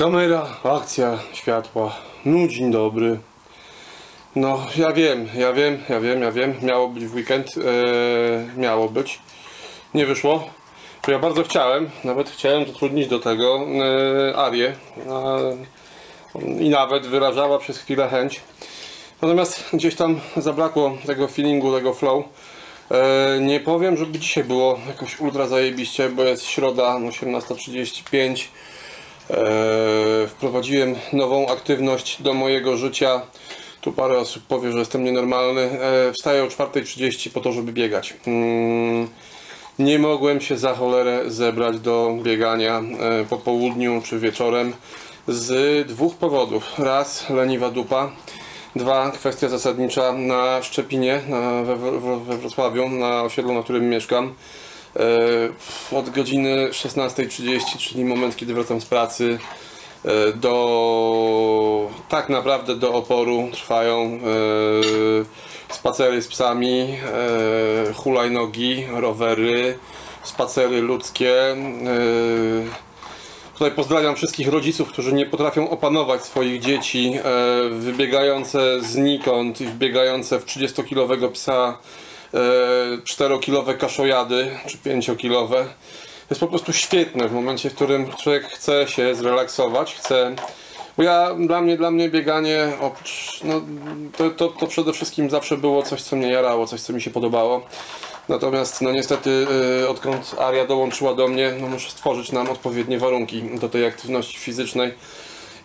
Kamera, akcja, światła. No dzień dobry. No, ja wiem, ja wiem, ja wiem, ja wiem. Miało być w weekend. e, miało być. Nie wyszło. Bo ja bardzo chciałem, nawet chciałem zatrudnić do tego e, Arię. I nawet wyrażała przez chwilę chęć. Natomiast gdzieś tam zabrakło tego feelingu, tego flow. E, nie powiem, żeby dzisiaj było jakoś ultra zajebiście, bo jest środa 18.35. E, wprowadziłem nową aktywność do mojego życia. Tu parę osób powie, że jestem nienormalny. E, wstaję o 4.30 po to, żeby biegać. Mm, nie mogłem się za cholerę zebrać do biegania e, po południu czy wieczorem z dwóch powodów. Raz, leniwa dupa. Dwa, kwestia zasadnicza na Szczepinie, we Wrocławiu, na osiedlu, na którym mieszkam. E, od godziny 16.30, czyli moment, kiedy wracam z pracy, e, do tak naprawdę do oporu trwają e, spacery z psami, hulajnogi, rowery, spacery ludzkie. Tutaj pozdrawiam wszystkich rodziców, którzy nie potrafią opanować swoich dzieci, wybiegające znikąd i wbiegające w 30-kilowego psa 4-kilowe kaszojady czy 5-kilowe. Jest po prostu świetne w momencie, w którym człowiek chce się zrelaksować, chce. Bo ja, dla mnie, dla mnie bieganie, oprócz, no, to, to, to przede wszystkim zawsze było coś, co mnie jarało, coś, co mi się podobało. Natomiast no niestety y, odkąd Aria dołączyła do mnie, no muszę stworzyć nam odpowiednie warunki do tej aktywności fizycznej.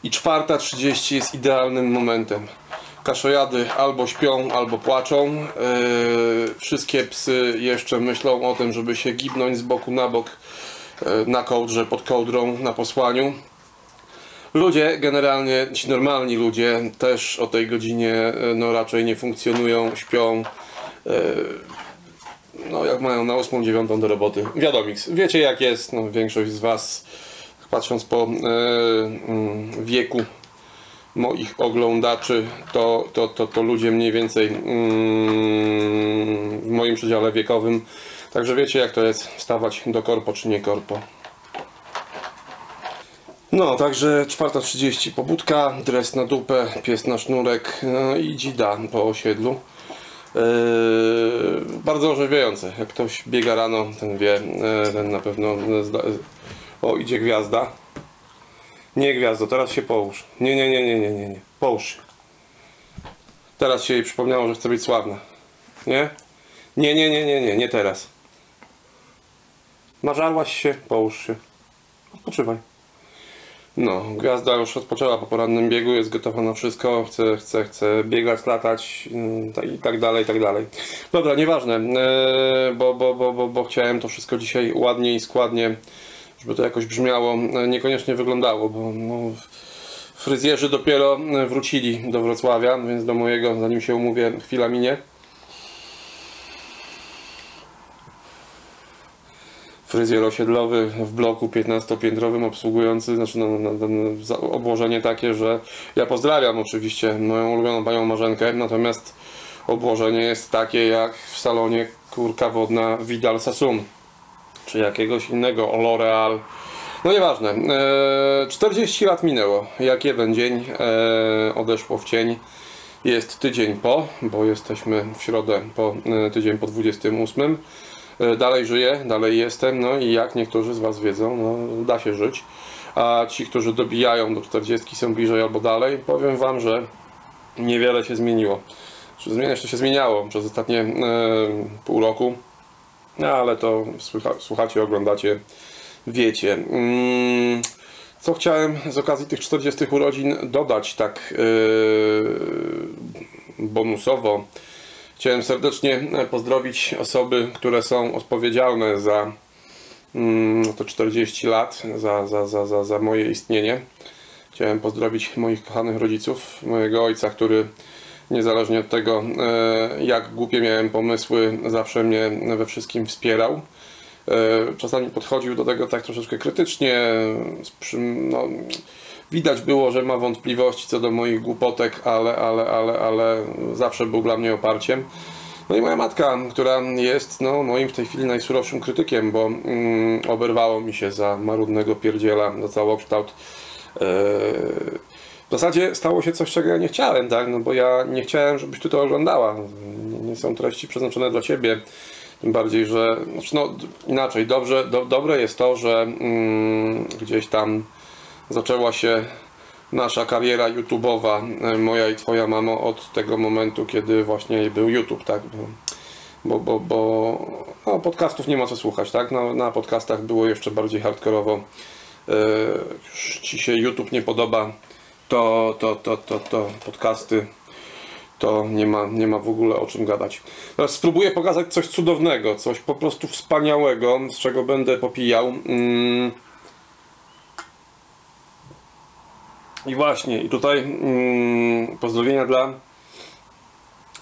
I czwarta 30 jest idealnym momentem. Kaszojady albo śpią, albo płaczą. Y, wszystkie psy jeszcze myślą o tym, żeby się gibnąć z boku na bok y, na kołdrze, pod kołdrą, na posłaniu. Ludzie, generalnie ci normalni ludzie też o tej godzinie y, no, raczej nie funkcjonują, śpią. no jak mają na 8-9 do roboty. Wiadomix, wiecie jak jest, no, większość z Was, patrząc po e, mm, wieku moich oglądaczy, to, to, to, to ludzie mniej więcej mm, w moim przedziale wiekowym. Także wiecie jak to jest wstawać do korpo czy nie korpo. No, także 4.30 pobudka, dres na dupę, pies na sznurek no i dzida po osiedlu. Yy, bardzo orzeźwiające. Jak ktoś biega rano, ten wie, yy, ten na pewno. O, idzie gwiazda. Nie gwiazdo, teraz się połóż. Nie, nie, nie, nie, nie, nie, nie. Połóż się. Teraz się jej przypomniało, że chce być sławna. Nie? Nie, nie, nie, nie, nie, nie teraz. Nażarłaś się, połóż się. Odpoczywaj. No, gwiazda już odpoczęła po porannym biegu, jest gotowa na wszystko, chce, chce, chce biegać, latać mm, ta- i tak dalej, i tak dalej. Dobra, nieważne, e, bo, bo, bo, bo, bo chciałem to wszystko dzisiaj ładnie i składnie, żeby to jakoś brzmiało, e, niekoniecznie wyglądało, bo no, fryzjerzy dopiero e, wrócili do Wrocławia, więc do mojego, zanim się umówię, chwila minie. fryzjer osiedlowy w bloku 15-piętrowym obsługujący, znaczy no, no, no, obłożenie takie, że ja pozdrawiam oczywiście moją ulubioną panią Marzenkę, natomiast obłożenie jest takie jak w salonie kurka wodna Vidal Sassoon, czy jakiegoś innego L'Oreal. No nieważne. E, 40 lat minęło. Jak jeden dzień e, odeszło w cień. Jest tydzień po, bo jesteśmy w środę po e, tydzień po 28. E, Dalej żyję, dalej jestem, no i jak niektórzy z Was wiedzą, no da się żyć. A ci, którzy dobijają do 40 są bliżej albo dalej, powiem Wam, że niewiele się zmieniło. Zmieniać to się zmieniało przez ostatnie e, pół roku, no ale to słuchacie, oglądacie, wiecie. Mm, co chciałem z okazji tych 40 urodzin dodać tak yy, bonusowo. Chciałem serdecznie pozdrowić osoby, które są odpowiedzialne za mm, te 40 lat, za, za, za, za, za moje istnienie. Chciałem pozdrowić moich kochanych rodziców, mojego ojca, który niezależnie od tego, e, jak głupie miałem pomysły, zawsze mnie we wszystkim wspierał. E, Czasami podchodził do tego tak troszeczkę krytycznie. No, widać było, że ma wątpliwości co do moich głupotek, ale, ale, ale, ale zawsze był dla mnie oparciem. No i moja matka, która jest no, moim w tej chwili najsurowszym krytykiem, bo mm, oberwało mi się za marudnego pierdziela, za całokształt w zasadzie stało się coś, czego ja nie chciałem, tak? No bo ja nie chciałem, żebyś ty to oglądała. Nie, są treści przeznaczone dla ciebie. Tym bardziej, że znaczy no, inaczej, dobrze, do, dobre jest to, że mm, gdzieś tam zaczęła się nasza kariera YouTube'owa, moja i twoja mamo, od tego momentu, kiedy właśnie był YouTube, tak? Bo, bo, bo no, podcastów nie ma co słuchać, tak? Na, na podcastach było jeszcze bardziej hardkorowo. Już ci się YouTube nie podoba, to, to, to, to, to podcasty to nie ma, nie ma w ogóle o czym gadać. Teraz spróbuję pokazać coś cudownego, coś po prostu wspaniałego, z czego będę popijał. Mm. I właśnie, i tutaj mm, pozdrowienia dla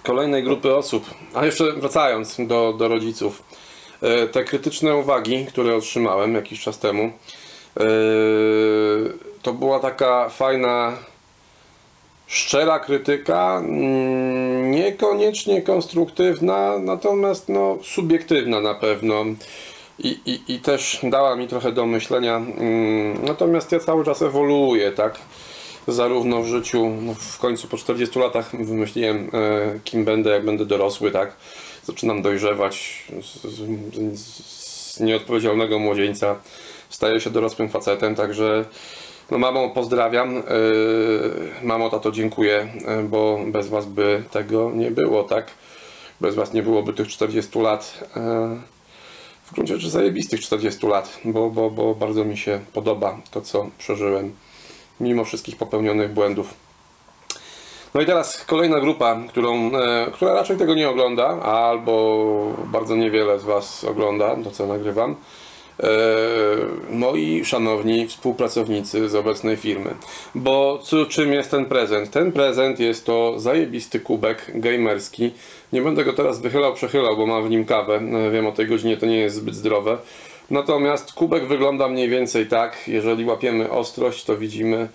kolejnej grupy osób. A jeszcze wracając do, do rodziców. E, te krytyczne uwagi, które otrzymałem jakiś czas temu, e, to była taka fajna szczera krytyka, mm, niekoniecznie konstruktywna, natomiast no, subiektywna na pewno. I, i, I też dała mi trochę do myślenia. Mm, natomiast ja cały czas ewoluuję, tak? Zarówno w życiu, no w końcu po 40 latach wymyśliłem, e, kim będę, jak będę dorosły, tak? Zaczynam dojrzewać z, z, z nieodpowiedzialnego młodzieńca, staję się dorosłym facetem, także no mamo, pozdrawiam. Yy, mamo, tato, dziękuję, yy, bo bez was by tego nie było, tak? Bez was nie byłoby tych 40 lat. Yy, w gruncie rzeczy zajebistych 40 lat, bo, bo, bo bardzo mi się podoba to, co przeżyłem, mimo wszystkich popełnionych błędów. No i teraz kolejna grupa, którą, która raczej tego nie ogląda, albo bardzo niewiele z Was ogląda to, co nagrywam moi szanowni współpracownicy z obecnej firmy. Bo co, czym jest ten prezent? Ten prezent jest to zajebisty kubek gamerski. Nie będę go teraz wychylał, przechylał, bo mam w nim kawę. E, wiem o tej godzinie to nie jest zbyt zdrowe. Natomiast kubek wygląda mniej więcej tak. Jeżeli łapiemy ostrość, to widzimy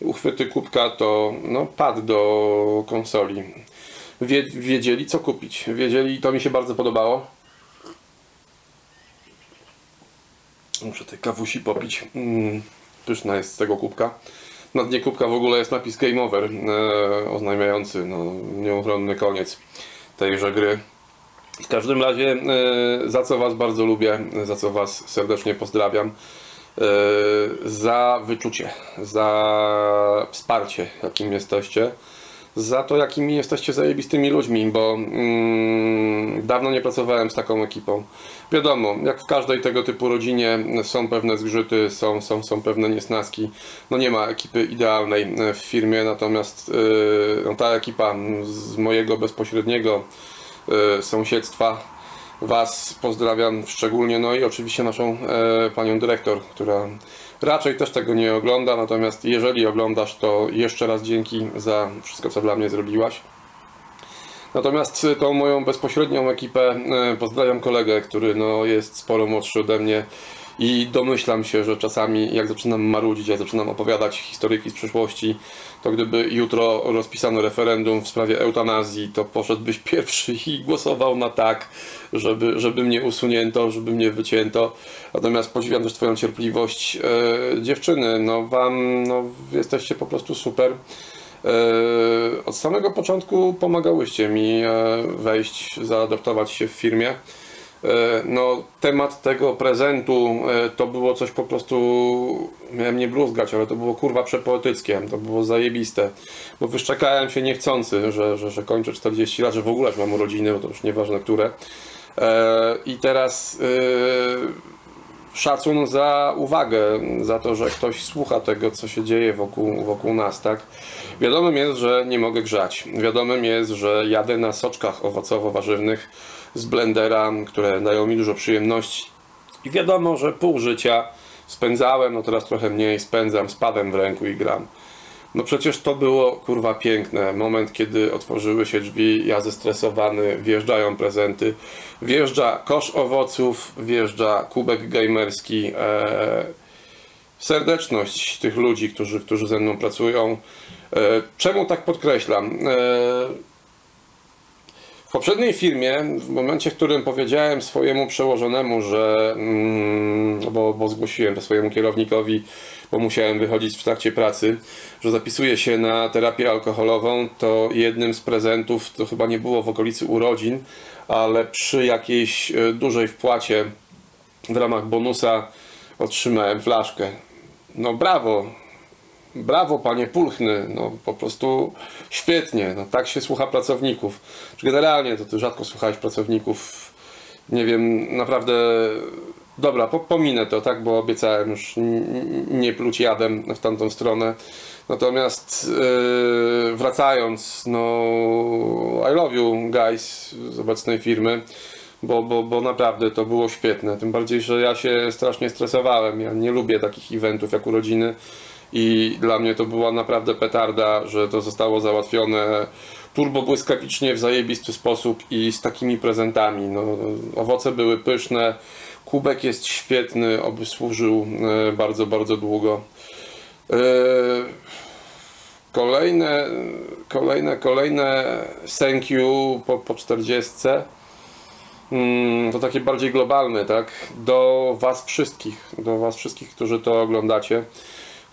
uchwyty kubka to no, pad do konsoli. Wiedzieli co kupić. Wiedzieli, to mi się bardzo podobało Muszę tej kawusi popić. Mm, pyszna jest z tego kubka. Na dnie kubka w ogóle jest napis Game Over, e, oznajmiający no, nieuchronny koniec tejże gry. W każdym razie, e, za co Was bardzo lubię, za co Was serdecznie pozdrawiam, e, za wyczucie, za wsparcie, jakim jesteście za to, jakimi jesteście zajebistymi ludźmi, bo mm, dawno nie pracowałem z taką ekipą. Wiadomo, jak w każdej tego typu rodzinie są pewne zgrzyty, są, są, są pewne niesnaski. No nie ma ekipy idealnej w firmie, natomiast yy, no, ta ekipa z mojego bezpośredniego yy, sąsiedztwa Was pozdrawiam szczególnie, no i oczywiście naszą e, panią dyrektor, która raczej też tego nie ogląda, natomiast jeżeli oglądasz, to jeszcze raz dzięki za wszystko, co dla mnie zrobiłaś. Natomiast tą moją bezpośrednią ekipę e, pozdrawiam kolegę, który no, jest sporo młodszy ode mnie i domyślam się, że czasami jak zaczynam marudzić, jak zaczynam opowiadać historyki z przeszłości, to gdyby jutro rozpisano referendum w sprawie eutanazji, to poszedłbyś pierwszy i głosował na tak, żeby, żeby mnie usunięto, żeby mnie wycięto. Natomiast podziwiam też Twoją cierpliwość. E, dziewczyny, no Wam, no jesteście po prostu super. E, od samego początku pomagałyście mi e, wejść, zaadaptować się w firmie. E, no, temat tego prezentu e, to było coś po prostu, miałem nie bluzgać, ale to było kurwa przepoetyckie, to było zajebiste, bo wyszczekałem się niechcący, że, że, że kończę 40 lat, że w ogóle mam urodziny, bo to już nieważne które. E, I teraz szacun za uwagę, za to, że ktoś słucha tego, co się dzieje wokół, wokół nas, tak? Wiadomym jest, że nie mogę grzać. Wiadomym jest, że jadę na soczkach owocowo-warzywnych z blendera, które dają mi dużo przyjemności. I wiadomo, że pół życia spędzałem, no teraz trochę mniej spędzam z padem w ręku i gram. No przecież to było kurwa piękne. Moment, kiedy otworzyły się drzwi, ja zestresowany, wjeżdżają prezenty, wjeżdża kosz owoców, wjeżdża kubek gamerski. E, serdeczność tych ludzi, którzy, którzy ze mną pracują. E, czemu tak podkreślam? E, poprzedniej firmie, w momencie, w którym powiedziałem swojemu przełożonemu, że, mm, bo, bo zgłosiłem to swojemu kierownikowi, bo musiałem wychodzić w trakcie pracy, że zapisuję się na terapię alkoholową, to jednym z prezentów, to chyba nie było w okolicy urodzin, ale przy jakiejś e, dużej wpłacie w ramach bonusa otrzymałem flaszkę. No brawo, Brawo, panie Pulchny, no po prostu świetnie, no tak się słucha pracowników. Generalnie to ty rzadko słuchałeś pracowników, nie wiem, naprawdę, dobra, po, pominę to, tak, bo obiecałem już nie pluć jadem w tamtą stronę. Natomiast yy, wracając, no I love you guys z obecnej firmy, bo, bo, bo naprawdę to było świetne. Tym bardziej, że ja się strasznie stresowałem. Ja nie lubię takich eventów jak urodziny i dla mnie to była naprawdę petarda, że to zostało załatwione turbo błyskawicznie w zajebisty sposób i z takimi prezentami. No, owoce były pyszne, kubek jest świetny, oby służył e, bardzo, bardzo długo. E, Kolejne, kolejne, kolejne thank you po, po 40. Mm, To takie bardziej globalne, tak? Do Was wszystkich, do Was wszystkich, którzy to oglądacie,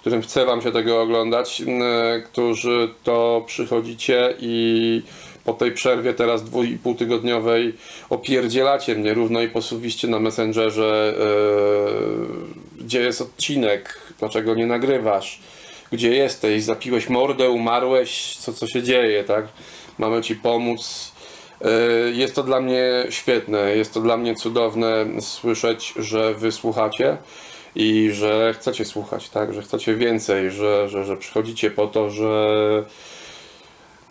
którym chce Wam się tego oglądać, mm, którzy to przychodzicie i po tej przerwie teraz dwóch tygodniowej opierdzielacie mnie równo i posuwiście na Messengerze, e, gdzie jest odcinek, dlaczego nie nagrywasz, gdzie jesteś, zapiłeś mordę, umarłeś, co, co się dzieje, tak? Mamy Ci pomóc. E, Jest to dla mnie świetne, jest to dla mnie cudowne słyszeć, że wy słuchacie i że chcecie słuchać, tak? Że chcecie więcej, że, że, że przychodzicie po to, że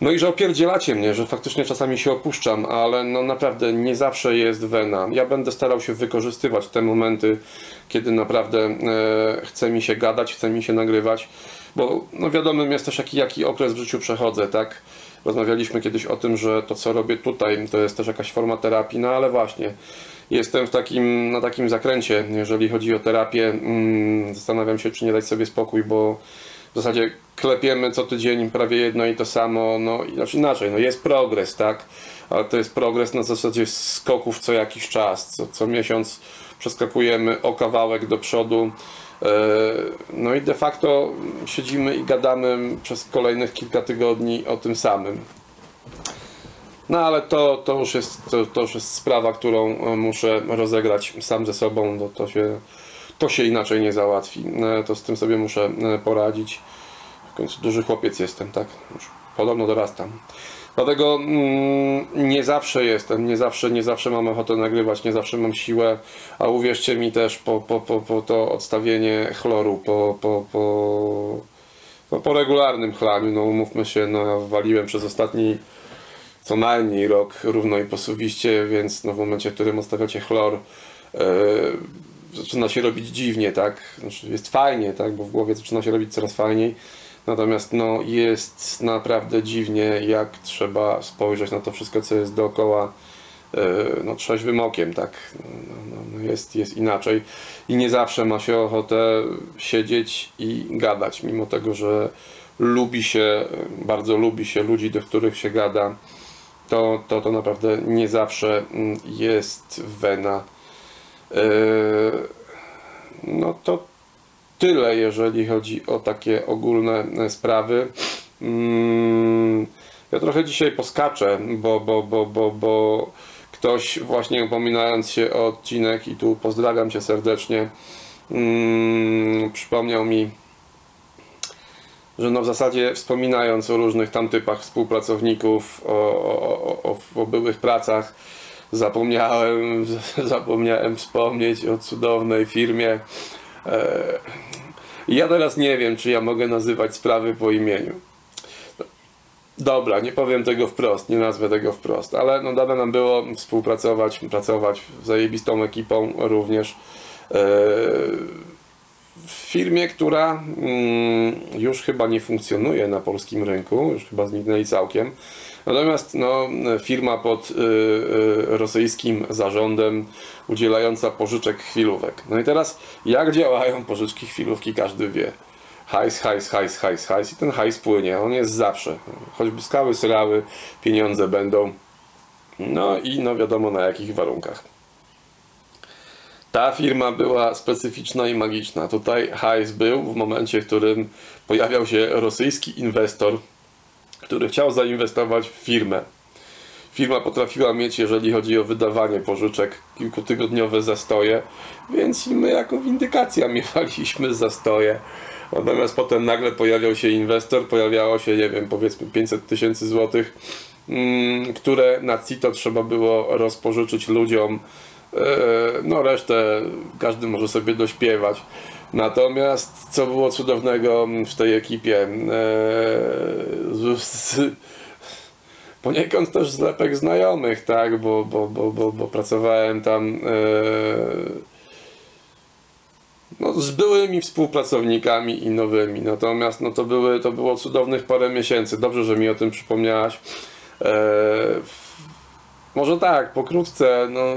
no i że opierdzielacie mnie, że faktycznie czasami się opuszczam, ale no naprawdę nie zawsze jest wena. Ja będę starał się wykorzystywać te momenty, kiedy naprawdę e, chce mi się gadać, chce mi się nagrywać, bo no wiadomym jest też jaki, jaki okres w życiu przechodzę, tak? Rozmawialiśmy kiedyś o tym, że to co robię tutaj to jest też jakaś forma terapii, no ale właśnie jestem w takim, na takim zakręcie, jeżeli chodzi o terapię. Mm, zastanawiam się, czy nie dać sobie spokój, bo w zasadzie klepiemy co tydzień prawie jedno i to samo, no znaczy inaczej, no jest progres, tak? Ale to jest progres na zasadzie skoków co jakiś czas, co, co miesiąc przeskakujemy o kawałek do przodu. E, No i de facto siedzimy i gadamy przez kolejnych kilka tygodni o tym samym. No ale to, to, już jest, to, to już jest sprawa, którą e, muszę rozegrać sam ze sobą, bo to się, to się inaczej nie załatwi. E, To z tym sobie muszę e, poradzić. W końcu duży chłopiec jestem, tak? Już podobno dorastam. Dlatego mm, nie zawsze jestem, nie zawsze, nie zawsze mam ochotę nagrywać, nie zawsze mam siłę, a uwierzcie mi też po, po, po, po to odstawienie chloru, po, po, po, no, po regularnym chlaniu, no umówmy się, no waliłem przez ostatni co najmniej rok równo i posuwiście, więc no w momencie, w którym odstawiacie chlor, e, zaczyna się robić dziwnie, tak? Znaczy jest fajnie, tak? Bo w głowie zaczyna się robić coraz fajniej. Natomiast no, jest naprawdę dziwnie, jak trzeba spojrzeć na to wszystko, co jest dookoła e, no, trzeźwym okiem, tak? No, no, no, jest, jest inaczej i nie zawsze ma się ochotę siedzieć i gadać, mimo tego, że lubi się, bardzo lubi się ludzi, do których się gada, to, to, to naprawdę nie zawsze mm, jest wena. E, No to tyle, jeżeli chodzi o takie ogólne e, sprawy. Mm, Ja trochę dzisiaj poskaczę, bo, bo, bo, bo, bo ktoś właśnie upominając się o odcinek i tu pozdrawiam Cię serdecznie, mm, przypomniał mi, że no w zasadzie wspominając o różnych tam typach współpracowników, o, o, o, o byłych pracach, zapomniałem, zapomniałem wspomnieć o cudownej firmie. E, ja teraz nie wiem, czy ja mogę nazywać sprawy po imieniu. Dobra, nie powiem tego wprost, nie nazwę tego wprost, ale no dane nam było współpracować, pracować z zajebistą ekipą również. E, w firmie, która mm, już chyba nie funkcjonuje na polskim rynku, już chyba zniknęli całkiem. Natomiast no, firma pod y, y, rosyjskim zarządem udzielająca pożyczek chwilówek. No i teraz jak działają pożyczki chwilówki, każdy wie. Hajs, hajs, hajs, hajs, hajs i ten hajs płynie, on jest zawsze. Choćby skały syrały, pieniądze będą. No i no wiadomo na jakich warunkach. Ta firma była specyficzna i magiczna. Tutaj hajs był w momencie, w którym pojawiał się rosyjski inwestor, który chciał zainwestować w firmę. Firma potrafiła mieć, jeżeli chodzi o wydawanie pożyczek, kilkutygodniowe zastoje, więc my jako windykacja miewaliśmy zastoje. Natomiast potem nagle pojawiał się inwestor, pojawiało się, nie wiem, powiedzmy 500 tysięcy złotych, mm, które na CITO trzeba było rozpożyczyć ludziom. E, No, resztę każdy może sobie dośpiewać. Natomiast co było cudownego w tej ekipie? e, poniekąd też zlepek znajomych, tak, bo, bo, bo, bo, bo pracowałem tam e, no, z byłymi współpracownikami i nowymi. Natomiast no, to, były, to było cudownych parę miesięcy. Dobrze, że mi o tym przypomniałaś. E, może tak, pokrótce, no,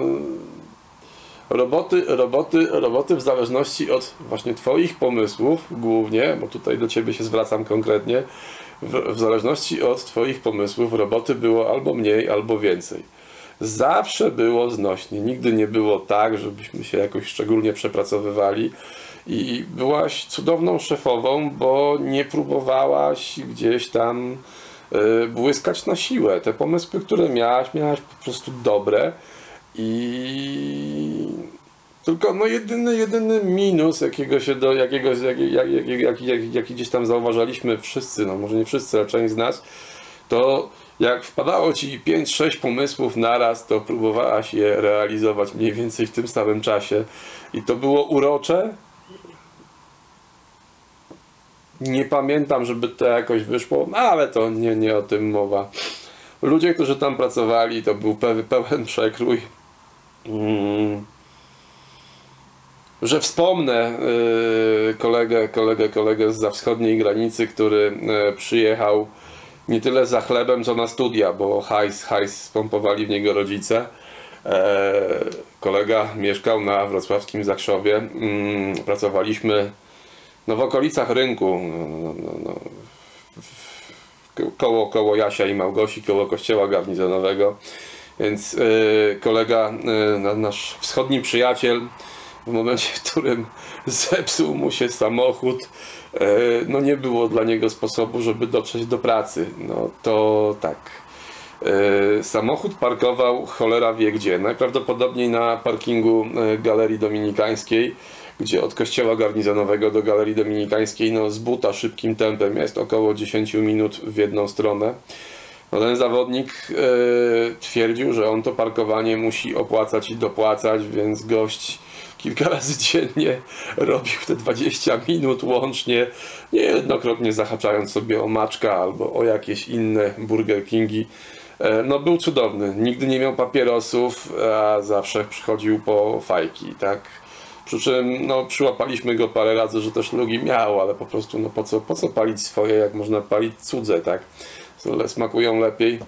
roboty, roboty, roboty w zależności od właśnie Twoich pomysłów, głównie, bo tutaj do Ciebie się zwracam konkretnie, w, w zależności od Twoich pomysłów, roboty było albo mniej, albo więcej. Zawsze było znośnie. Nigdy nie było tak, żebyśmy się jakoś szczególnie przepracowywali. I byłaś cudowną szefową, bo nie próbowałaś gdzieś tam y, błyskać na siłę. Te pomysły, które miałaś, miałaś po prostu dobre. I tylko no jedyny, jedyny minus, jakiego się do jakiegoś, jak, jak, jak, jak, jak, jaki gdzieś tam zauważaliśmy wszyscy, no może nie wszyscy, ale część z nas, to jak wpadało ci 5-6 pomysłów naraz, to próbowałaś je realizować mniej więcej w tym samym czasie. I to było urocze. Nie pamiętam, żeby to jakoś wyszło, no ale to nie, nie o tym mowa. Ludzie, którzy tam pracowali, to był peł- pełen przekrój. Mm. Że wspomnę yy, kolegę, kolegę, kolegę z za wschodniej granicy, który yy, przyjechał nie tyle za chlebem, co na studia, bo hajs, hajs spompowali w niego rodzice. E, kolega mieszkał na wrocławskim Zakrzowie. Mm, pracowaliśmy no, w okolicach rynku, no, no, no, no, ko- koło, koło Jasia i Małgosi, koło kościoła garnizonowego. Więc y, kolega, na- nasz wschodni przyjaciel, w momencie, w którym zepsuł mu się samochód, y, no nie było dla niego sposobu, żeby dotrzeć do pracy. No to tak. Samochód parkował cholera wie gdzie. Najprawdopodobniej na parkingu Galerii Dominikańskiej, gdzie od kościoła garnizonowego do Galerii Dominikańskiej no, z buta szybkim tempem jest około 10 minut w jedną stronę. No, ten zawodnik e, twierdził, że on to parkowanie musi opłacać i dopłacać, więc gość kilka razy dziennie robił te 20 minut łącznie, niejednokrotnie zahaczając sobie o maczka albo o jakieś inne Burger Kingi. E, no był cudowny, nigdy nie miał papierosów, a zawsze przychodził po fajki, tak? Przy czym no, przyłapaliśmy go parę razy, że też lugi miał, ale po prostu no, po, co, po co palić swoje, jak można palić cudze, tak? Smakują lepiej.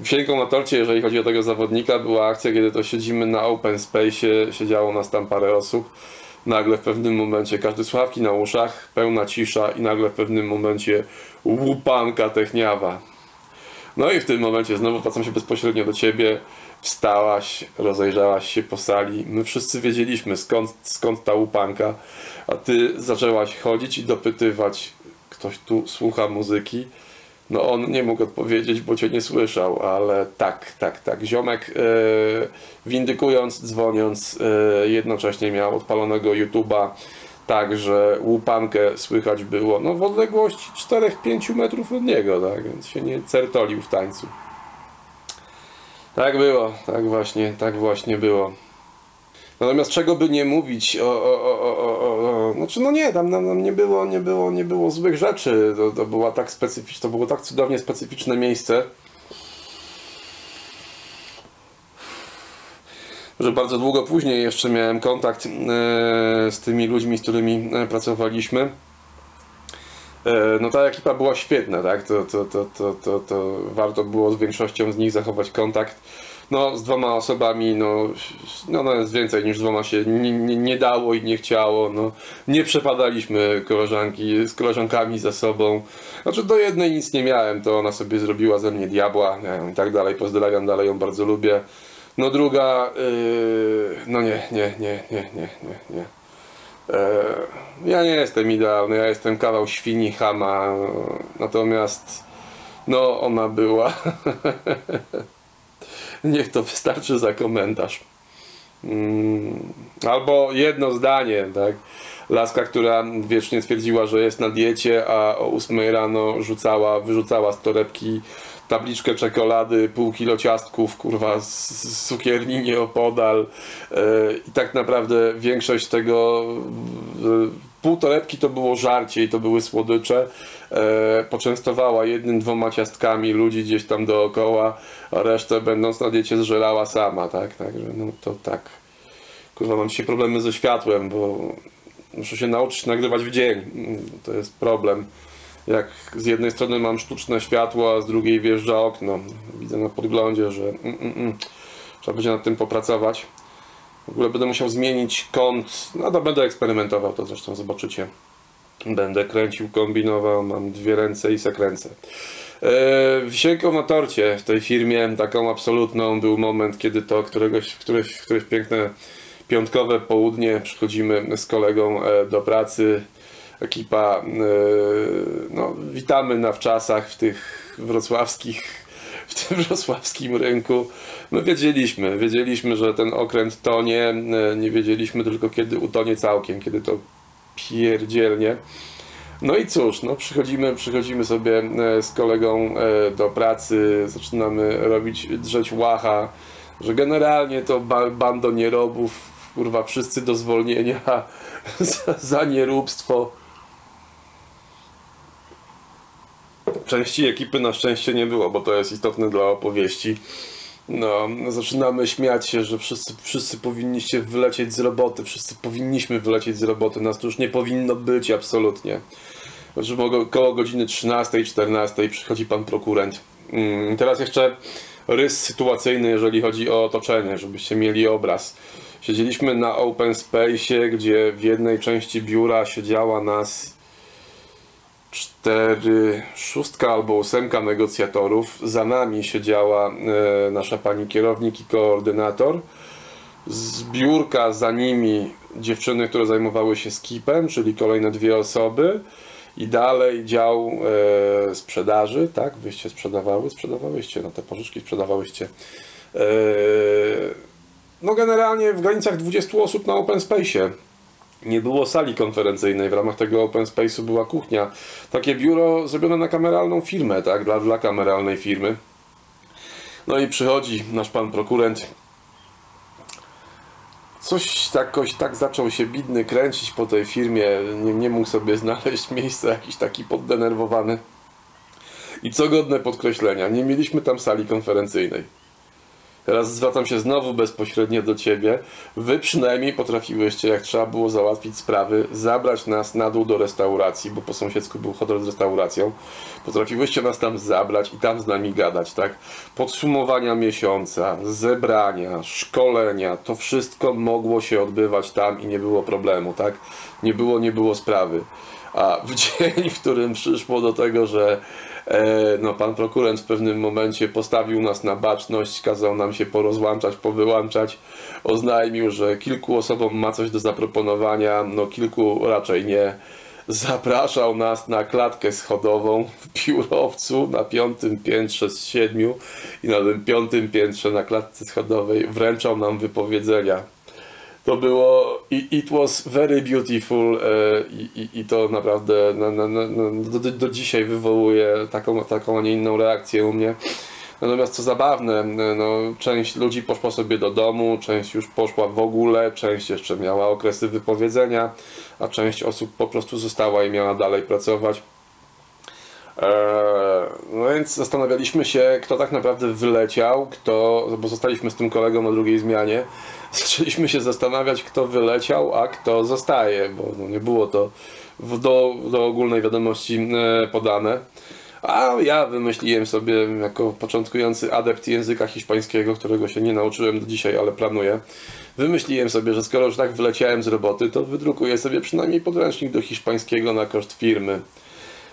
Wisienką na torcie, jeżeli chodzi o tego zawodnika, była akcja, kiedy to siedzimy na open space, siedziało nas tam parę osób. Nagle w pewnym momencie każdy słuchawki na uszach, pełna cisza i nagle w pewnym momencie łupanka techniawa. No i w tym momencie znowu wracam się bezpośrednio do ciebie. Wstałaś, rozejrzałaś się po sali. My wszyscy wiedzieliśmy skąd, skąd ta łupanka, a ty zaczęłaś chodzić i dopytywać, ktoś tu słucha muzyki. No on nie mógł odpowiedzieć, bo cię nie słyszał, ale tak, tak, tak. Ziomek e, windykując, dzwoniąc, e, jednocześnie miał odpalonego YouTube'a, tak, że łupankę słychać było no, w odległości 4-5 metrów od niego, tak, więc się nie certolił w tańcu. Tak było, tak właśnie, tak właśnie było. Natomiast czego by nie mówić o, o, o, o, o, znaczy no nie, tam, tam, nie było, nie było, nie było złych rzeczy. To, to była tak specyficzne, to było tak cudownie specyficzne miejsce. Że bardzo długo później jeszcze miałem kontakt e, z tymi ludźmi, z którymi e, pracowaliśmy. E, No ta ekipa była świetna, tak? To, to, to, to, to, to warto było z większością z nich zachować kontakt. No, z dwoma osobami, no, no, no więcej niż z dwoma się nie, nie, nie dało i nie chciało, no, nie przepadaliśmy koleżanki z koleżankami za sobą, znaczy do jednej nic nie miałem, to ona sobie zrobiła ze mnie diabła, i tak dalej, pozdrawiam, dalej ją bardzo lubię, no druga, yy, no nie, nie, nie, nie, nie, nie, nie. E, Ja nie jestem idealny, ja jestem kawał świni, chama, natomiast no ona była. Niech to wystarczy za komentarz. Mm, Albo jedno zdanie, tak? Laska, która wiecznie twierdziła, że jest na diecie, a o 8 rano rzucała, wyrzucała z torebki tabliczkę czekolady, pół kilo ciastków, kurwa, z, cukierni nieopodal. E, I tak naprawdę większość tego, pół torebki to było żarcie i to były słodycze. E, poczęstowała jednym, dwoma ciastkami ludzi gdzieś tam dookoła, a resztę będąc na diecie zżerała sama, tak? Także no to tak. Kurwa, mam dzisiaj problemy ze światłem, bo muszę się nauczyć nagrywać w dzień. To jest problem. Jak z jednej strony mam sztuczne światło, a z drugiej wjeżdża okno. Widzę na podglądzie, że mm, mm, mm, trzeba będzie nad tym popracować. W ogóle będę musiał zmienić kąt. No to będę eksperymentował, to zresztą zobaczycie. Będę kręcił, kombinował, mam dwie ręce i se kręcę. Eee, wisienką na torcie w tej firmie, taką absolutną, był moment, kiedy to któregoś, któreś, któreś piękne piątkowe południe przychodzimy z kolegą e, do pracy. Ekipa, e, no, witamy na wczasach w tych wrocławskich, w tym wrocławskim rynku. My wiedzieliśmy, wiedzieliśmy, że ten okręt tonie, e, nie wiedzieliśmy tylko kiedy utonie całkiem, kiedy to pierdzielnie. No i cóż, no przychodzimy, przychodzimy sobie e, z kolegą e, do pracy, zaczynamy robić, drzeć łacha, że generalnie to ba- bando nierobów, kurwa, wszyscy do zwolnienia za, za nieróbstwo. Części ekipy na szczęście nie było, bo to jest istotne dla opowieści. No, zaczynamy śmiać się, że wszyscy, wszyscy powinniście wylecieć z roboty, wszyscy powinniśmy wylecieć z roboty, nas tu już nie powinno być absolutnie. Że koło godziny 13-14 przychodzi pan prokurent. Mm, Teraz jeszcze rys sytuacyjny, jeżeli chodzi o otoczenie, żebyście mieli obraz. Siedzieliśmy na open space, gdzie w jednej części biura siedziała nas cztery, szóstka albo ósemka negocjatorów. Za nami siedziała e, nasza pani kierownik i koordynator. Z biurka za nimi dziewczyny, które zajmowały się skipem, czyli kolejne dwie osoby. I dalej dział e, sprzedaży, tak? Wyście sprzedawały, sprzedawałyście, no te pożyczki sprzedawałyście. E, no generalnie w granicach 20 osób na open space. Nie było sali konferencyjnej, w ramach tego open space'u była kuchnia. Takie biuro zrobione na kameralną firmę, tak? Dla, dla kameralnej firmy. No i przychodzi nasz pan prokurent. Coś jakoś tak zaczął się bidny kręcić po tej firmie. Nie, nie mógł sobie znaleźć miejsca, jakiś taki poddenerwowany. I co godne podkreślenia, nie mieliśmy tam sali konferencyjnej. Teraz zwracam się znowu bezpośrednio do Ciebie. Wy przynajmniej potrafiłyście, jak trzeba było załatwić sprawy, zabrać nas na dół do restauracji, bo po sąsiedzku był hotel z restauracją. Potrafiłyście nas tam zabrać i tam z nami gadać, tak? Podsumowania miesiąca, zebrania, szkolenia, to wszystko mogło się odbywać tam i nie było problemu, tak? Nie było, nie było sprawy. A w dzień, w którym przyszło do tego, że no, pan prokurent w pewnym momencie postawił nas na baczność, kazał nam się porozłączać, powyłączać, oznajmił, że kilku osobom ma coś do zaproponowania, no kilku raczej nie. Zapraszał nas na klatkę schodową w biurowcu na piątym piętrze z siedmiu i na tym piątym piętrze na klatce schodowej wręczał nam wypowiedzenia. To było it was very beautiful e, i, i, i to naprawdę na, na, na, do- do dzisiaj wywołuje taką, taką, a nie inną reakcję u mnie. Natomiast co zabawne, e, no, część ludzi poszła sobie do domu, część już poszła w ogóle, część jeszcze miała okresy wypowiedzenia, a część osób po prostu została i miała dalej pracować. Eee, No więc zastanawialiśmy się, kto tak naprawdę wyleciał, kto, bo zostaliśmy z tym kolegą na drugiej zmianie. Zaczęliśmy się zastanawiać, kto wyleciał, a kto zostaje, bo no nie było to w, do, do ogólnej wiadomości e, podane. A ja wymyśliłem sobie jako początkujący adept języka hiszpańskiego, którego się nie nauczyłem do dzisiaj, ale planuję. Wymyśliłem sobie, że skoro już tak wyleciałem z roboty, to wydrukuję sobie przynajmniej podręcznik do hiszpańskiego na koszt firmy.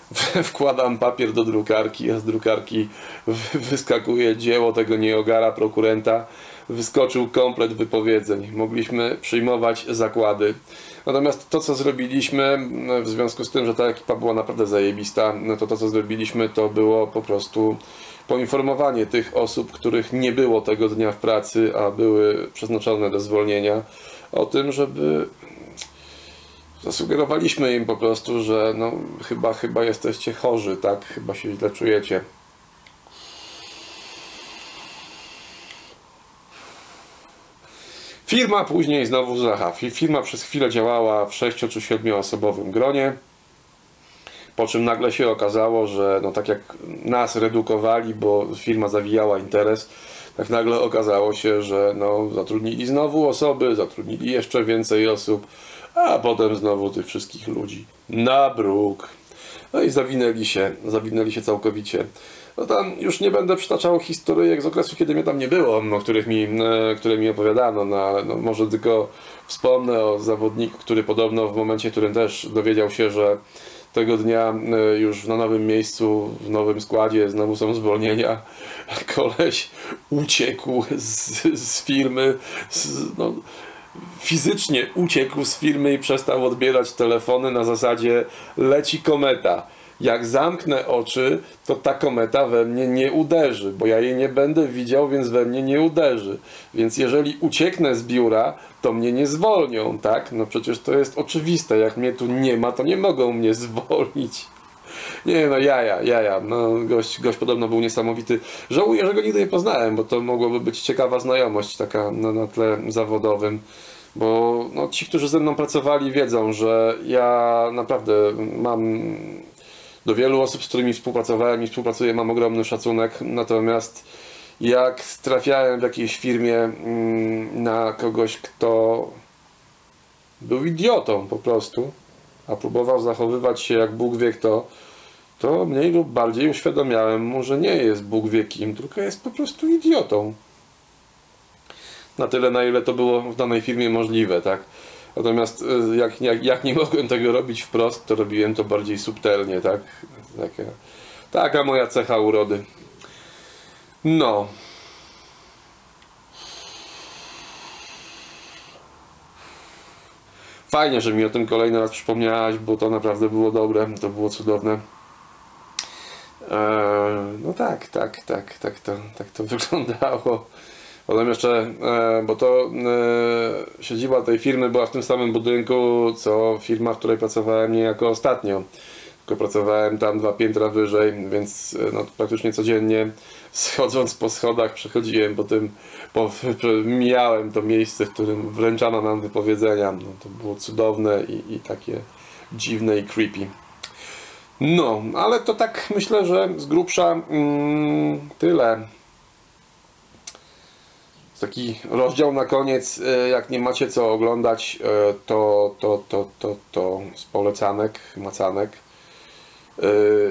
Wkładam papier do drukarki, a z drukarki wyskakuje dzieło tego nieogara prokurenta. Wyskoczył komplet wypowiedzeń. Mogliśmy przyjmować zakłady. Natomiast to, co zrobiliśmy, w związku z tym, że ta ekipa była naprawdę zajebista, no to to, co zrobiliśmy, to było po prostu poinformowanie tych osób, których nie było tego dnia w pracy, a były przeznaczone do zwolnienia, o tym, żeby zasugerowaliśmy im po prostu, że no, chyba, chyba jesteście chorzy, tak? Chyba się źle czujecie. Firma później znowu zaha. Firma przez chwilę działała w 6 czy 7 osobowym gronie. Po czym nagle się okazało, że no tak jak nas redukowali, bo firma zawijała interes, tak nagle okazało się, że no, zatrudnili znowu osoby, zatrudnili jeszcze więcej osób, a potem znowu tych wszystkich ludzi na bruk. No i zawinęli się, zawinęli się całkowicie. No tam już nie będę przytaczał historyjek z okresu, kiedy mnie tam nie było, o których mi, e, które mi opowiadano, no ale no, może tylko wspomnę o zawodniku, który podobno w momencie, w którym też dowiedział się, że tego dnia e, już na nowym miejscu, w nowym składzie znowu są zwolnienia. Koleś uciekł z, z firmy, z, no, fizycznie uciekł z firmy i przestał odbierać telefony na zasadzie leci kometa jak zamknę oczy, to ta kometa we mnie nie uderzy, bo ja jej nie będę widział, więc we mnie nie uderzy. Więc jeżeli ucieknę z biura, to mnie nie zwolnią, tak? No przecież to jest oczywiste, jak mnie tu nie ma, to nie mogą mnie zwolnić. Nie no, jaja, jaja. No, gość, gość podobno był niesamowity. Żałuję, że go nigdy nie poznałem, bo to mogłoby być ciekawa znajomość taka na, tle zawodowym. Bo no, ci, którzy ze mną pracowali, wiedzą, że ja naprawdę mam do wielu osób, z którymi współpracowałem i współpracuję, mam ogromny szacunek. Natomiast jak trafiałem w jakiejś firmie mm, na kogoś, kto był idiotą po prostu, a próbował zachowywać się jak Bóg wie kto, to mniej lub bardziej uświadomiałem mu, że nie jest Bóg wie kim, tylko jest po prostu idiotą. Na tyle, na ile to było w danej firmie możliwe, tak? Natomiast y, jak, jak, jak nie mogłem tego robić wprost, to robiłem to bardziej subtelnie, tak? Taka, taka moja cecha urody. No. Fajnie, że mi o tym kolejny raz przypomniałaś, bo to naprawdę było dobre, to było cudowne. Eee, no tak, tak, tak, tak to, tak to wyglądało. Potem jeszcze, e, bo to e, siedziba tej firmy była w tym samym budynku, co firma, w której pracowałem niejako ostatnio. Tylko pracowałem tam dwa piętra wyżej, więc e, no, praktycznie codziennie schodząc po schodach przechodziłem po tym, po, mijałem to miejsce, w którym wręczano nam wypowiedzenia. No, to było cudowne i, i takie dziwne i creepy. No, ale to tak myślę, że z grubsza mm, tyle taki rozdział na koniec, e, jak nie macie co oglądać, e, to, to, to, to, to z polecanek, macanek. E,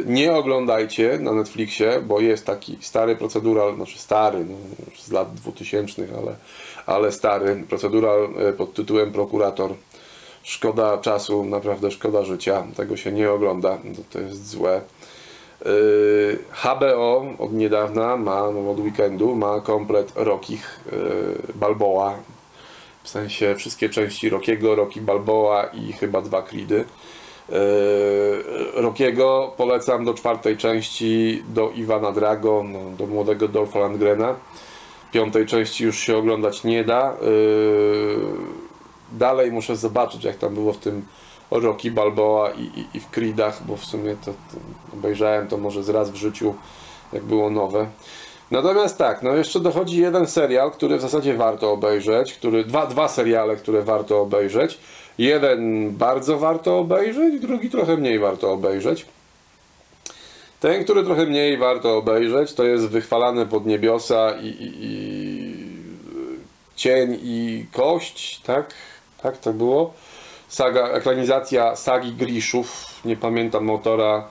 nie oglądajcie na Netflixie, bo jest taki stary procedural, znaczy stary, no, z lat 2000, ale, ale stary procedural pod tytułem Prokurator. Szkoda czasu, naprawdę szkoda życia, tego się nie ogląda, to, jest złe. Yy, HBO od niedawna ma, no od weekendu, ma komplet Rockich yy, Balboa. W sensie wszystkie części Rockiego, Rocky Balboa i chyba dwa Creedy. Yy, Rockiego polecam do czwartej części, do Iwana Drago, no, do młodego Dolpha Landgrena. Piątej części już się oglądać nie da. Dalej muszę zobaczyć, jak tam było w tym Rocky Balboa i, i, i w Creedach, bo w sumie to, to obejrzałem to może z raz w życiu, jak było nowe. Natomiast tak, no jeszcze dochodzi jeden serial, który w zasadzie warto obejrzeć, który, dwa, dwa seriale, które warto obejrzeć. Jeden bardzo warto obejrzeć, drugi trochę mniej warto obejrzeć. Ten, który trochę mniej warto obejrzeć, to jest Wychwalany pod niebiosa i, i, i Cień i Kość, tak? Tak to było? saga, ekranizacja sagi Griszów, nie pamiętam autora,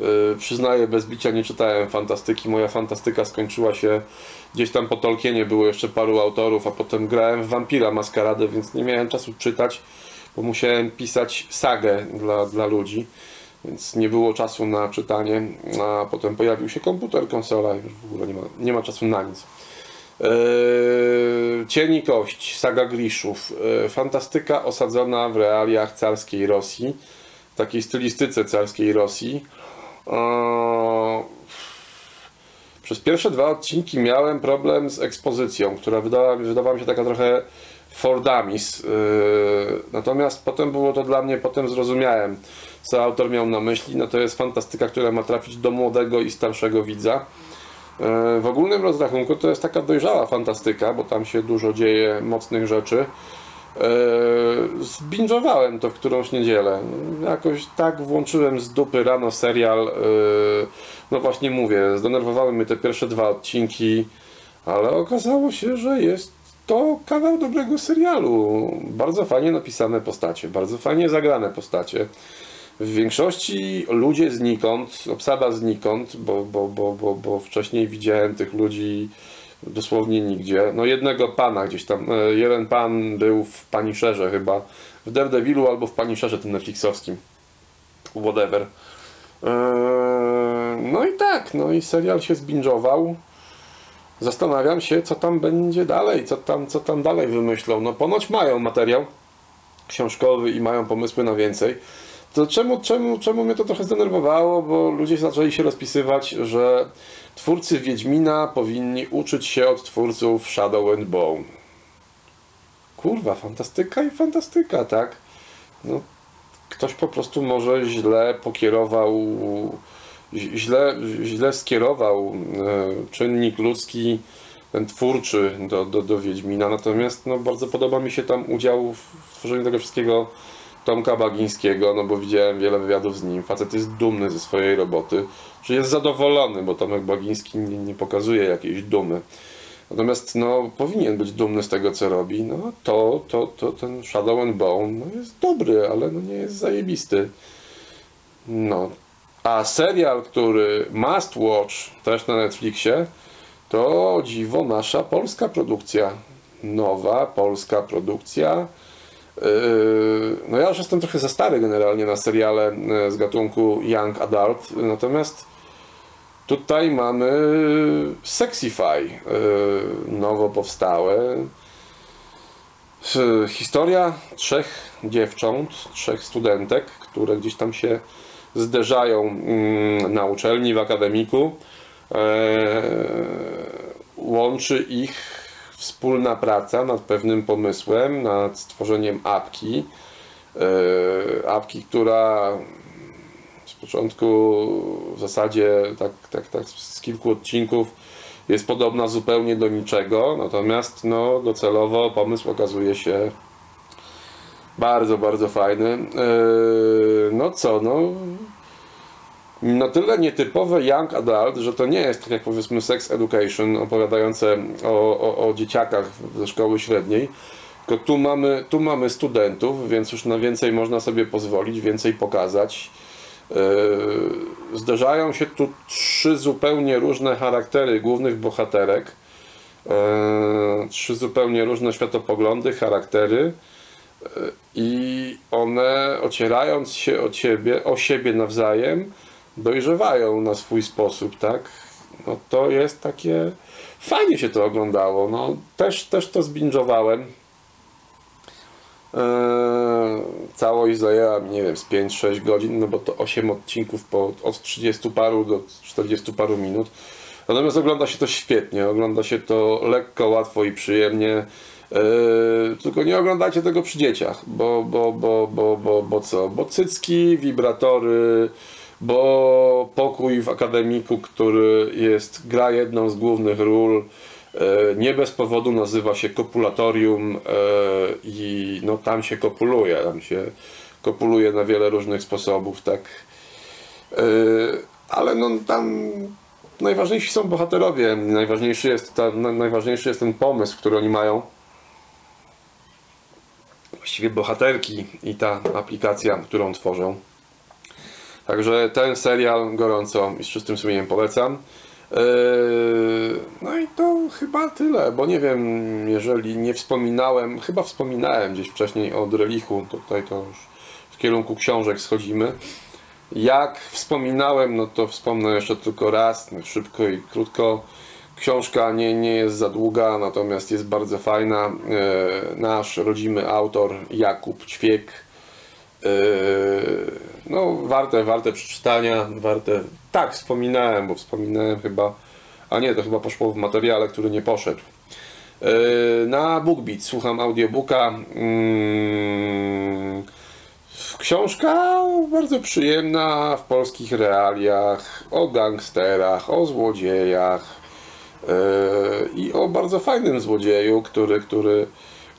Yy, przyznaję, bez bicia nie czytałem fantastyki. Moja fantastyka skończyła się gdzieś tam po Tolkienie, było jeszcze paru autorów, a potem grałem w Vampira Maskaradę, więc nie miałem czasu czytać, bo musiałem pisać sagę dla, dla ludzi, więc nie było czasu na czytanie, a potem pojawił się komputer, konsola i już w ogóle nie ma, nie ma czasu na nic. Yy, Cień i kość, saga Gliszów. Yy, fantastyka osadzona w realiach carskiej Rosji, takiej stylistyce carskiej Rosji. Yy, Przez pierwsze dwa odcinki miałem problem z ekspozycją, która wydawała mi się taka trochę for dummies. Yy, Natomiast potem było to dla mnie, potem zrozumiałem, co autor miał na myśli. No to jest fantastyka, która ma trafić do młodego i starszego widza. E, W ogólnym rozrachunku to jest taka dojrzała fantastyka, bo tam się dużo dzieje mocnych rzeczy. E, Zbingowałem to w którąś niedzielę. Jakoś tak włączyłem z dupy rano serial. e, No właśnie mówię, zdenerwowały mnie te pierwsze dwa odcinki, ale okazało się, że jest to kawał dobrego serialu. Bardzo fajnie napisane postacie, bardzo fajnie zagrane postacie. W większości ludzie znikąd, obsada znikąd, bo, bo, bo, bo, bo wcześniej widziałem tych ludzi dosłownie nigdzie. No jednego pana gdzieś tam, e, jeden pan był w Paniszerze chyba, w Daredevilu albo w Paniszerze tym Netflixowskim. Whatever. Eee, No i tak, no i serial się zbingował. Zastanawiam się, co tam będzie dalej, co tam, co tam dalej wymyślą. No ponoć mają materiał książkowy i mają pomysły na więcej. To czemu, czemu, czemu mnie to trochę zdenerwowało? Bo ludzie zaczęli się rozpisywać, że twórcy Wiedźmina powinni uczyć się od twórców Shadow and Bone. Kurwa, fantastyka i fantastyka, tak? No, ktoś po prostu może źle pokierował, źle, źle skierował e, czynnik ludzki, ten twórczy do, do, do Wiedźmina. Natomiast no, bardzo podoba mi się tam udział w tworzeniu tego wszystkiego Tomka Bagińskiego, no bo widziałem wiele wywiadów z nim. Facet jest dumny ze swojej roboty, czy jest zadowolony, bo Tomek Bagiński nie, nie pokazuje jakiejś dumy. Natomiast no, powinien być dumny z tego, co robi. No to, to, to ten Shadow and Bone no, jest dobry, ale no, nie jest zajebisty. No. A serial, który must watch też na Netflixie, to dziwo nasza polska produkcja. Nowa polska produkcja. Yy, No ja już jestem trochę za stary generalnie na seriale yy, z gatunku Young Adult, natomiast tutaj mamy Sexify, yy, nowo powstałe. Historia trzech dziewcząt, trzech studentek, które gdzieś tam się zderzają mm, na uczelni, w akademiku. Łączy ich wspólna praca nad pewnym pomysłem, nad stworzeniem apki. Eee, Apki, która z początku w zasadzie tak, tak, tak z kilku odcinków jest podobna zupełnie do niczego, natomiast no, docelowo pomysł okazuje się bardzo, bardzo fajny. Eee, No co, no na tyle nietypowe young adult, że to nie jest tak jak powiedzmy sex education opowiadające o, o, o dzieciakach ze szkoły średniej, tylko tu mamy, tu mamy studentów, więc już na więcej można sobie pozwolić, więcej pokazać. Yy, Zderzają się tu trzy zupełnie różne charaktery głównych bohaterek. Yy, Trzy zupełnie różne światopoglądy, charaktery i one ocierając się o ciebie, o siebie nawzajem, dojrzewają na swój sposób, tak? No to jest takie fajnie się to oglądało. No też, też to zbingowałem. Eee, całość zajęła mi, nie wiem, z 5-6 godzin, no bo to 8 odcinków po, od 30 paru do 40 paru minut. Natomiast ogląda się to świetnie, ogląda się to lekko, łatwo i przyjemnie. Eee, tylko nie oglądajcie tego przy dzieciach, bo, bo, bo, bo, bo, bo co? Bo cycki, wibratory, bo pokój w akademiku, który jest, gra jedną z głównych ról, e, nie bez powodu nazywa się kopulatorium e, i no tam się kopuluje, tam się kopuluje na wiele różnych sposobów, tak. E, Ale no tam najważniejsi są bohaterowie, najważniejszy jest, ta, na- najważniejszy jest ten pomysł, który oni mają. Właściwie bohaterki i ta aplikacja, którą tworzą. Także ten serial gorąco i z czystym sumieniem polecam. Eee, No i to chyba tyle, bo nie wiem, jeżeli nie wspominałem, chyba wspominałem gdzieś wcześniej o Drelichu, tutaj to już w kierunku książek schodzimy. Jak wspominałem, no to wspomnę jeszcze tylko raz, szybko i krótko. Książka nie, nie jest za długa, natomiast jest bardzo fajna. E, Nasz rodzimy autor Jakub Ćwiek. E, No, warte, warte przeczytania, warte. Tak, wspominałem, bo wspominałem chyba. A nie, to chyba poszło w materiale, który nie poszedł. E, Na BookBeat słucham audiobooka. Mm, Książka bardzo przyjemna w polskich realiach, o gangsterach, o złodziejach yy, i o bardzo fajnym złodzieju, który, który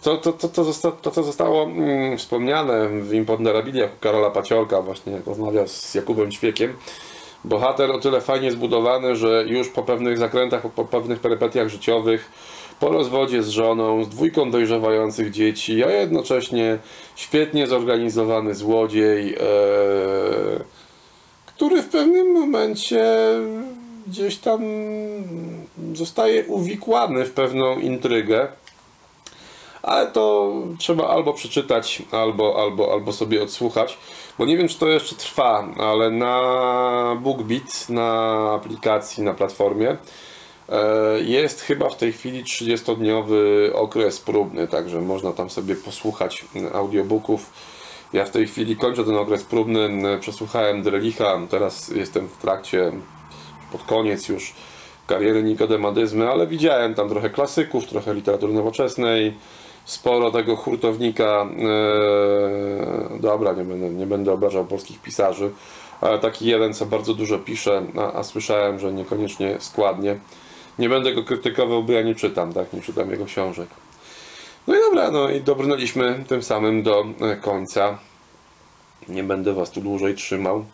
to, to, to, to, to co zostało mm, wspomniane w Imponderabiliach Karola Paciorka, właśnie jak rozmawiał z Jakubem Ćwiekiem. Bohater o tyle fajnie zbudowany, że już po pewnych zakrętach, po pewnych perypetiach życiowych, po rozwodzie z żoną, z dwójką dojrzewających dzieci, a jednocześnie świetnie zorganizowany złodziej, e, który w pewnym momencie gdzieś tam zostaje uwikłany w pewną intrygę. Ale to trzeba albo przeczytać, albo, albo, albo sobie odsłuchać, bo nie wiem, czy to jeszcze trwa, ale na BookBeat, na aplikacji, na platformie e, jest chyba w tej chwili 30-dniowy okres próbny, także można tam sobie posłuchać audiobooków. Ja w tej chwili kończę ten okres próbny, przesłuchałem Drelicha, teraz jestem w trakcie, pod koniec już kariery Nikodemadyzmy, ale widziałem tam trochę klasyków, trochę literatury nowoczesnej, sporo tego hurtownika. e, dobra, nie będę, nie będę obrażał polskich pisarzy, ale taki jeden, co bardzo dużo pisze, a, a słyszałem, że niekoniecznie składnie. Nie będę go krytykował, bo ja nie czytam, tak? Nie czytam jego książek. No i dobra, no i dobrnęliśmy tym samym do e, końca. Nie będę Was tu dłużej trzymał.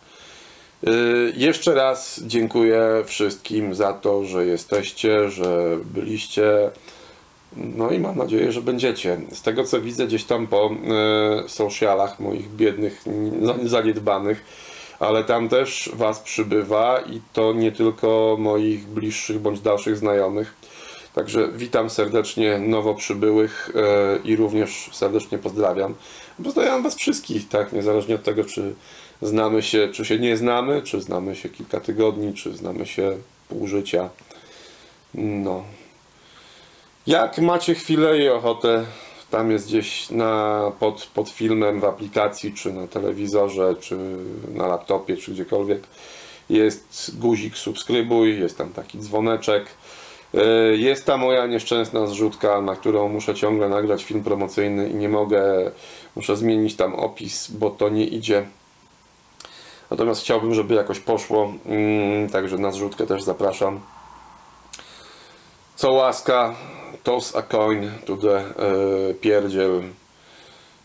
Y, Jeszcze raz dziękuję wszystkim za to, że jesteście, że byliście. No i mam nadzieję, że będziecie. Z tego co widzę gdzieś tam po e, socialach moich biednych, n- zaniedbanych, ale tam też Was przybywa i to nie tylko moich bliższych bądź dalszych znajomych. Także witam serdecznie nowo przybyłych e, i również serdecznie pozdrawiam. Pozdrawiam Was wszystkich, tak, niezależnie od tego, czy znamy się, czy się nie znamy, czy znamy się kilka tygodni, czy znamy się pół życia. No. Jak macie chwilę i ochotę, tam jest gdzieś na, pod, pod filmem w aplikacji, czy na telewizorze, czy na laptopie, czy gdziekolwiek, jest guzik subskrybuj, jest tam taki dzwoneczek. E, Jest ta moja nieszczęsna zrzutka, na którą muszę ciągle nagrać film promocyjny i nie mogę, muszę zmienić tam opis, bo to nie idzie. Natomiast chciałbym, żeby jakoś poszło, mm, także na zrzutkę też zapraszam. Co łaska, toss a coin to the pierdziel.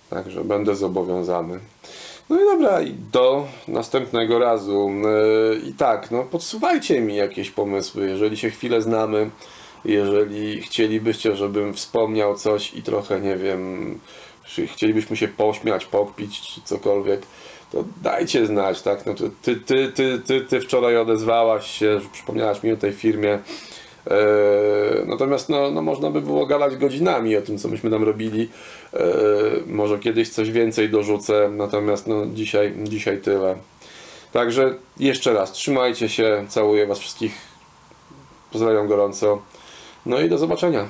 Także będę zobowiązany. No i dobra, i do następnego razu. E, I tak, no podsuwajcie mi jakieś pomysły, jeżeli się chwilę znamy, jeżeli chcielibyście, żebym wspomniał coś i trochę, nie wiem, chcielibyśmy się pośmiać, pokpić, czy cokolwiek, to dajcie znać, tak? No ty, ty, ty, ty, ty wczoraj odezwałaś się, przypomniałaś mi o tej firmie. E, Natomiast no, no można by było gadać godzinami o tym, co myśmy tam robili. E, Może kiedyś coś więcej dorzucę, natomiast no dzisiaj, dzisiaj tyle. Także jeszcze raz, trzymajcie się, całuję Was wszystkich, pozdrawiam gorąco. No i do zobaczenia.